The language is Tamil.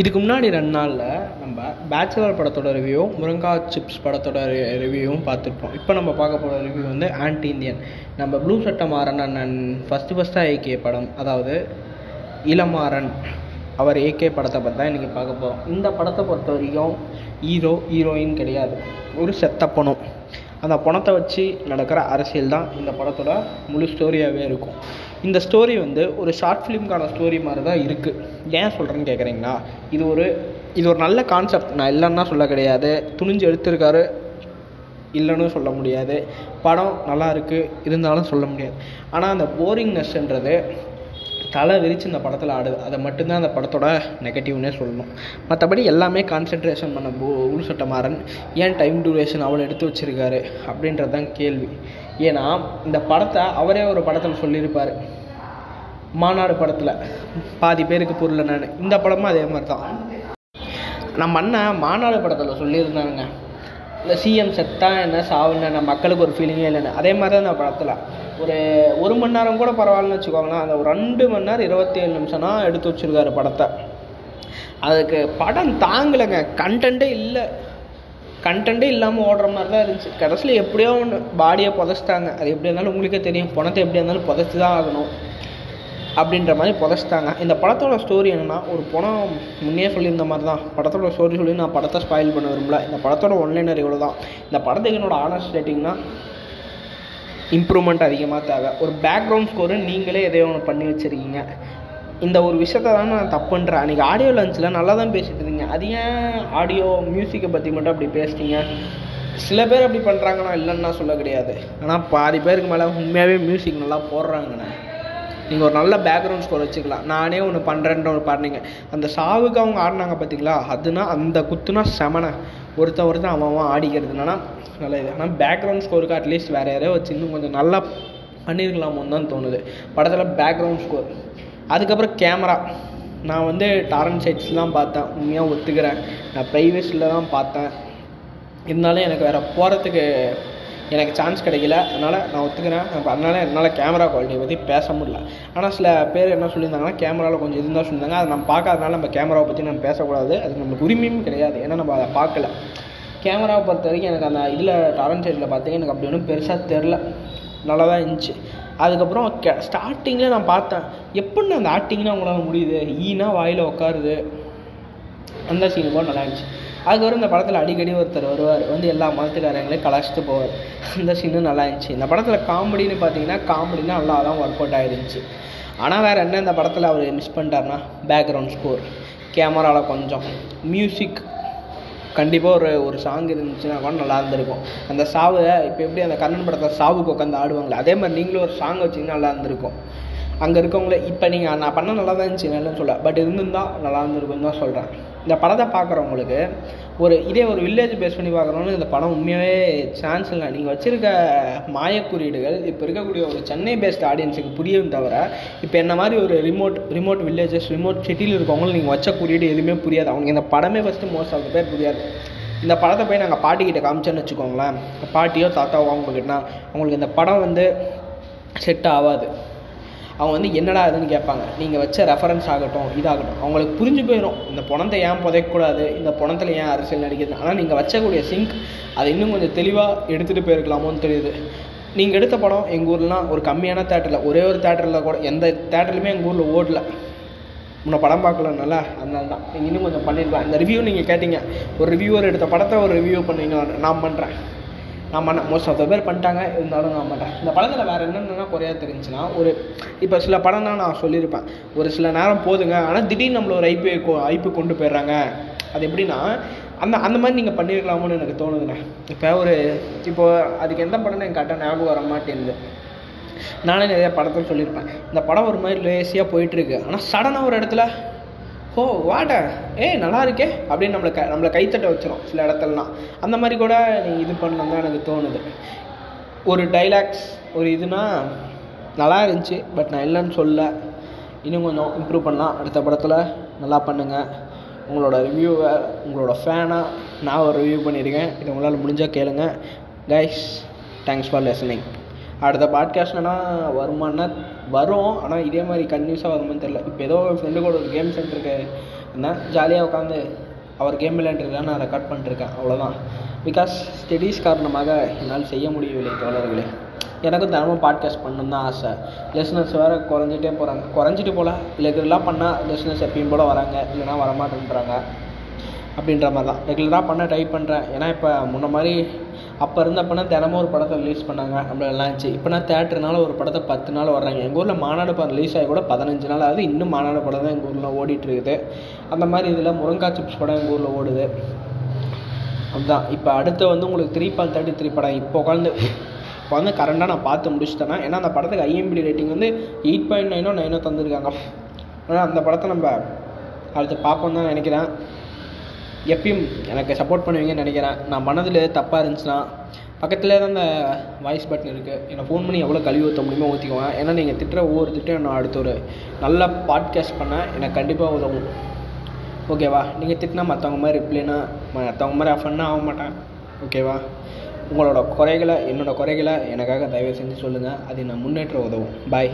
இதுக்கு முன்னாடி ரெண்டு நாளில் நம்ம பேச்சுலர் படத்தோட ரிவ்யூ முருங்கா சிப்ஸ் படத்தோட ரிவ்யூவும் பார்த்துருப்போம். இப்போ நம்ம பார்க்க போகிற ரிவ்யூ வந்து ஆன்டி இந்தியன் நம்ம ப்ளூ சட்டை மாறன் ஃபஸ்ட்டு ஃபஸ்ட்டாக ஏகே படம் அதாவது இளமாறன் அவர் ஏகே படத்தை பற்றி தான் இன்றைக்கி பார்க்க போகிறோம் இந்த படத்தை பொறுத்த வரைக்கும் ஹீரோ ஹீரோயின் கிடையாது. ஒரு செத்த அந்த பணத்தை வச்சு நடக்கிற அரசியல் தான் இந்த படத்தோட முழு ஸ்டோரியாகவே இருக்கும். இந்த ஸ்டோரி வந்து ஒரு ஷார்ட் ஃபிலிம்க்கான ஸ்டோரி மாதிரி தான் இருக்குது ஏன் சொல்கிறேன்னு கேட்குறீங்களா இது ஒரு இது ஒரு நல்ல கான்செப்ட் நான் இல்லைன்னா சொல்ல கிடையாது. துணிஞ்சு எடுத்திருக்காரு. இல்லைன்னு சொல்ல முடியாது. படம் நல்லா இருக்குது இருந்தாலும் சொல்ல முடியாது. ஆனால் அந்த போரிங்னஸ்ன்றது தலை விரித்து இந்த படத்தில் ஆடுது அதை மட்டும்தான் அந்த படத்தோட நெகட்டிவ்னே சொல்லணும். மற்றபடி எல்லாமே கான்சென்ட்ரேஷன் பண்ண போ உள்சட்ட மாறன் ஏன் டைம் டூரேஷன் அவ்வளோ எடுத்து வச்சுருக்காரு அப்படின்றது தான் கேள்வி. ஏன்னா இந்த படத்தை அவரே ஒரு படத்தில் சொல்லியிருப்பார். மாநாடு படத்தில். பாதி பேருக்கு புரியல நான் இந்த படமும் அதே மாதிரி தான் நம்ம அண்ணன் மாநாடு படத்தில் சொல்லியிருந்தானுங்க இந்த சிஎம் செத்தா என்ன சாவுன்னு மக்களுக்கு ஒரு ஃபீலிங்கே இல்லைன்னு. அதே மாதிரி தான் இந்த படத்தில். ஒரு ஒரு மணி நேரம் கூட பரவாயில்லன்னு வச்சுக்கோங்களேன். அந்த ஒரு ரெண்டு மணி நேரம் இருபத்தி ஏழு நிமிஷம்னா எடுத்து வச்சுருக்காரு படத்தை. அதுக்கு படம் தாங்கலைங்க. கண்டென்ட்டே இல்லை. கண்டென்ட்டே இல்லாமல் ஓடுற மாதிரி தான் இருந்துச்சு. கடைசியில் எப்படியோ ஒன்று பாடியை புதைச்சிட்டாங்க. அது எப்படி இருந்தாலும் உங்களுக்கே தெரியும். பணத்தை எப்படி இருந்தாலும் புதைச்சி தான் ஆகணும் அப்படின்ற மாதிரி புதைச்சிட்டாங்க. இந்த படத்தோட ஸ்டோரி என்னென்னா ஒரு படம் முன்னே சொல்லியிருந்த மாதிரி தான். படத்தோட ஸ்டோரி சொல்லி நான் படத்தை ஸ்பாயில் பண்ண விரும்பல. இந்த படத்தோட ஒன்லைனர் இவ்வளோ தான் இந்த படத்துக்கு என்னோட ஆனஸ்ட் ரேட்டிங்னா இம்ப்ரூவ்மெண்ட் அதிகமாக தேவை. ஒரு பேக்ரவுண்ட் ஸ்கோரு நீங்களே எதையோ ஒன்று பண்ணி வச்சுருக்கீங்க. இந்த ஒரு விஷயத்த தான் நான் தப்புன்றேன் அன்றைக்கி ஆடியோ லஞ்சில் நல்லா தான் பேசிகிட்டு இருந்தீங்க. அது ஏன் ஆடியோ மியூசிக்கை பற்றி மட்டும் அப்படி பேசிட்டீங்க சில பேர் அப்படி பண்ணுறாங்கண்ணா இல்லைன்னா சொல்ல கிடையாது. ஆனால் பாதி பேருக்கு மேலே உண்மையாகவே மியூசிக் நல்லா போடுறாங்கண்ணே. நீங்கள் ஒரு நல்ல பேக்ரவுண்ட் ஸ்கோர் வச்சுக்கலாம். நானே ஒன்று பண்ணுறேன்ற ஒரு பாருங்க. அந்த சாவுக்கு அவங்க ஆடினாங்க பார்த்தீங்களா அதுனா அந்த குத்துனா செமனை. ஒருத்தன் ஒருத்தன் அவன் அவன் ஆடிக்கிறதுனா நல்ல இது. ஆனால் பேக்ரவுண்ட் ஸ்கோருக்கு அட்லீஸ்ட் வேறு யாரையோ வச்சு இன்னும் கொஞ்சம் நல்லா பண்ணியிருக்கலாமோன்னு தான் தோணுது. படத்தில் பேக்ரவுண்ட் ஸ்கோர் அதுக்கப்புறம் கேமரா நான் வந்து டாரன் சைட்ஸ்லாம் பார்த்தேன். உண்மையாக ஒத்துக்கிறேன். நான் ப்ரைவேஸில் தான் பார்த்தேன். இருந்தாலும் எனக்கு வேறு போகிறதுக்கு எனக்கு சான்ஸ் கிடைக்கல. அதனால் நான் ஒத்துக்கிறேன். அப்போ அதனால் என்னால் கேமரா குவாலிட்டியை பற்றி பேச முடியல. ஆனால் சில பேர் என்ன சொல்லியிருந்தாங்கன்னா கேமராவில் கொஞ்சம் இருந்தால் சொல்லியிருந்தாங்க. அதை நம்ம பார்க்காதனால நம்ம கேமராவை பற்றி நம்ம பேசக்கூடாது. அது நம்மளுக்கு உரிமையும் கிடையாது. ஏன்னா நம்ம அதை பார்க்கல. கேமராவை பொறுத்த வரைக்கும் எனக்கு அந்த இதில் டாரன் சைடில் பார்த்தீங்க எனக்கு அப்படி ஒன்றும் பெருசாக தெரில நல்லா தான் இருந்துச்சு. அதுக்கப்புறம் கே ஸ்டார்டிங்கில் நான் பார்த்தேன். எப்படின்னு அந்த ஆக்டிங்னா உங்களால் முடியுது? ஈனா வாயில் உட்காருது. அந்த சீன் கூட நல்லா இருந்துச்சு. அதுக்கப்புறம் இந்த படத்தில் அடிக்கடி ஒருத்தர் வருவார். வந்து எல்லா மதத்துக்காரங்களையும் கலாச்சிட்டு போவார். அந்த சீனும் நல்லா இருந்துச்சு. இந்த படத்தில் காமெடின்னு பார்த்தீங்கன்னா காமெடினா நல்லா தான் ஒர்க் அவுட் ஆகிருந்துச்சு ஆனால் வேறு என்ன இந்த படத்தில் அவர் மிஸ் பண்ணிட்டார்னா பேக்ரவுண்ட் ஸ்கோர் கேமராவில் கொஞ்சம். மியூசிக் கண்டிப்பாக ஒரு ஒரு சாங் இருந்துச்சுன்னா கூட நல்லா இருந்திருக்கும். அந்த சாவை இப்போ எப்படி அந்த கண்ணன் படத்தை சாவுக்கு உட்காந்து ஆடுவாங்களே அதே மாதிரி நீங்களும் ஒரு சாங் வச்சிங்கன்னா நல்லா இருந்திருக்கும். அங்கே இருக்கவங்கள இப்போ நீங்கள் நான் பண்ண நல்லா தான் இருந்துச்சு இல்லைன்னு சொல்ல. பட் இருந்திருந்தால் நல்லா இருந்திருக்குன்னு தான் சொல்கிறேன் இந்த படத்தை பார்க்குறவங்களுக்கு ஒரு இதே ஒரு வில்லேஜ் பேஸ் பண்ணி பார்க்குறவங்களுக்கு இந்த படம் உண்மையாகவே சான்ஸ் இல்லை. நீங்கள் வச்சுருக்க மாயக்குறியீடுகள் இப்போ இருக்கக்கூடிய ஒரு சென்னை பேஸ்ட் ஆடியன்ஸுக்கு புரியும் தவிர இப்போ என்ன மாதிரி ஒரு ரிமோட் ரிமோட் வில்லேஜஸ் ரிமோட் சிட்டியில் இருக்கவங்களும் நீங்கள் வச்ச குறியீடு எதுவுமே புரியாது. அவங்க இந்த படமே ஃபஸ்ட்டு மோஸ்ட் ஆஃப் பேர் புரியாது. இந்த படத்தை போய் நாங்கள் பாட்டிக்கிட்ட காமிச்சோன்னு வச்சுக்கோங்களேன். பாட்டியோ தாத்தாவோ அவங்கக்கிட்டனா அவங்களுக்கு இந்த படம் வந்து செட் ஆகாது. அவங்க வந்து என்னடா இதுன்னு கேட்பாங்க. நீங்கள் வச்ச ரெஃபரன்ஸ் ஆகட்டும் இதாகட்டும். அவங்களுக்கு புரிஞ்சு போயிடும் இந்த பணத்தை ஏன் புதைக்கக்கூடாது? இந்த பணத்தில் ஏன் அரசியல் நடிக்கிறது? ஆனால் நீங்கள் வச்சக்கூடிய சிங்க் அதை இன்னும் கொஞ்சம் தெளிவாக எடுத்துகிட்டு போயிருக்கலாமோன்னு தெரியுது. நீங்கள் எடுத்த படம் எங்கள் ஊர்லாம் ஒரு கம்மியான தேட்டரில் ஒரே ஒரு தேட்டரில் கூட எந்த தேட்டர்லையுமே எங்கள் ஊரில் ஓடல. உன்னை படம் பார்க்கலனால அதனால தான். நீங்கள் இன்னும் கொஞ்சம் பண்ணியிருக்கலாம் இந்த ரிவ்யூ நீங்கள் கேட்டீங்க. ஒரு ரிவ்யூவர் எடுத்த படத்தை ஒரு ரிவ்யூ பண்ணுவீங்களா நான் பண்ணுறேன் நான் பண்ண மோஸ்ட் ஆஃப் த பேர் பண்ணிட்டாங்க இருந்தாலும் நான் பண்ணேன் இந்த படத்தில் வேறு என்னென்னா குறையா தெரிஞ்சுன்னா ஒரு இப்போ சில படம்னா நான் சொல்லியிருப்பேன். ஒரு சில நேரம் போதுங்க ஆனால் திடீர்னு நம்மள ஒரு ஐபி ஐப்பு கொண்டு போயிடுறாங்க. அது எப்படின்னா அந்த அந்த மாதிரி நீங்கள் பண்ணியிருக்கலாமோன்னு எனக்கு தோணுதுண்ணே இப்போ ஒரு இப்போது அதுக்கு எந்த படம்னு எனக்கு கரெக்டாக ஞாபகம் வர மாட்டேங்குது. நானே நிறைய படத்தில் சொல்லியிருப்பேன். இந்த படம் ஒரு மாதிரி லேசியாக போயிட்டுருக்கு. ஆனால் சடனாக ஒரு இடத்துல ஓ வாட. ஏய் நல்லா இருக்கே அப்படின்னு நம்மளை க நம்மளை கைத்தட்ட வச்சிரும் சில இடத்துலலாம். அந்த மாதிரி கூட நீ இது பண்ணணும் தான் எனக்கு தோணுது. ஒரு டைலாக்ஸ் ஒரு இதுனா நல்லா இருந்துச்சு பட் நான் இல்லைன்னு சொல்ல. இன்னும் கொஞ்சம் இம்ப்ரூவ் பண்ணலாம். அடுத்த படத்தில் நல்லா பண்ணுங்கள் உங்களோட ரிவ்யூவை உங்களோட ஃபேனாக நான் ஒரு ரிவ்யூ பண்ணியிருக்கேன். இது உங்களால் முடிஞ்சால் கேளுங்கள் கைஸ் தேங்க்ஸ் ஃபார் லிசனிங் அடுத்த பாட்காஸ்ட்னா வருமானா வரும். ஆனால் இதே மாதிரி கன்யூஸாக வருமான்னு தெரில இப்போ ஏதோ ஃப்ரெண்டு கூட ஒரு கேம் சென்டருக்கு என்ன ஜாலியாக உட்காந்து அவர் கேம் விளையாண்டுருக்கா நான் ரெக்கார்ட் பண்ணிட்டுருக்கேன். அவ்வளோதான் பிகாஸ் ஸ்டடீஸ் காரணமாக என்னால் செய்ய முடியவில்லை தோழர்களே. எனக்கும் தினமும் பாட்காஸ்ட் பண்ணணும் தான் ஆசை. லெசனர்ஸ் வேறு குறைஞ்சிட்டே போகிறாங்க குறைஞ்சிட்டு போகல ரெகுலராக பண்ணால் லெசனர்ஸ் எப்பயும் போல் வராங்க. இல்லைனா வரமாட்டேன்றாங்க. அப்படின்ற மாதிரி தான் ரெகுலராக பண்ண ட்ரை பண்ணுறேன் ஏன்னா இப்போ முன்ன மாதிரி அப்போ இருந்தப்பனா தினமும் ஒரு படத்தை ரிலீஸ் பண்ணாங்க. அப்படிலாம் இருந்துச்சு. இப்போனா தேட்டர்னால ஒரு படத்தை பத்து நாள் வர்றாங்க. எங்கள் ஊரில் மாநாடு படம் ரிலீஸ் ஆகி கூட பதினஞ்சு நாள் ஆகுது. இன்னும் மாநாடு படம் தான் எங்கள் ஊரில் ஓடிட்டுருக்குது. அந்த மாதிரி இதில் முருங்கா சிப்ஸ் படம் எங்கள் ஊரில் ஓடுது. அதுதான் இப்போ அடுத்து வந்து உங்களுக்கு த்ரீ பால் தேர்ட்டி த்ரீ படம். இப்போ உட்காந்து இப்போ வந்து கரண்டாக நான் பார்த்து முடிச்சுட்டேன்னா ஏன்னா அந்த படத்துக்கு ஐஎம்பி ரேட்டிங் வந்து எயிட் பாயிண்ட் நைனோ நைனோ தந்திருக்காங்க. ஆனால் அந்த படத்தை நம்ம அடுத்து பார்ப்போம் தான் நினைக்கிறேன். எப்பயும் எனக்கு சப்போர்ட் பண்ணுவீங்கன்னு நினைக்கிறேன். நான் மனதில் தப்பாக இருந்துச்சுன்னா பக்கத்தில் தான் அந்த வாய்ஸ் பட்டன் இருக்குது என்னை ஃபோன் பண்ணி எவ்வளோ கழுவி ஊற்ற முடியுமோ ஊற்றிக்குவேன் ஏன்னா நீங்கள் திட்டுற ஒவ்வொரு திட்டம் நான் அடுத்த ஒரு நல்ல பாட்காஸ்ட் பண்ண எனக்கு கண்டிப்பாக உதவும். ஓகேவா நீங்கள் திட்டினா மற்றவங்க மாதிரி ரிப்ளைனா மற்றவங்க மாதிரி அஃபன்னா ஆக மாட்டேன். ஓகேவா உங்களோட குறைகளை என்னோடய குறைகளை எனக்காக தயவு செஞ்சு சொல்லுங்கள் அது நான் முன்னேற்ற உதவும். பாய்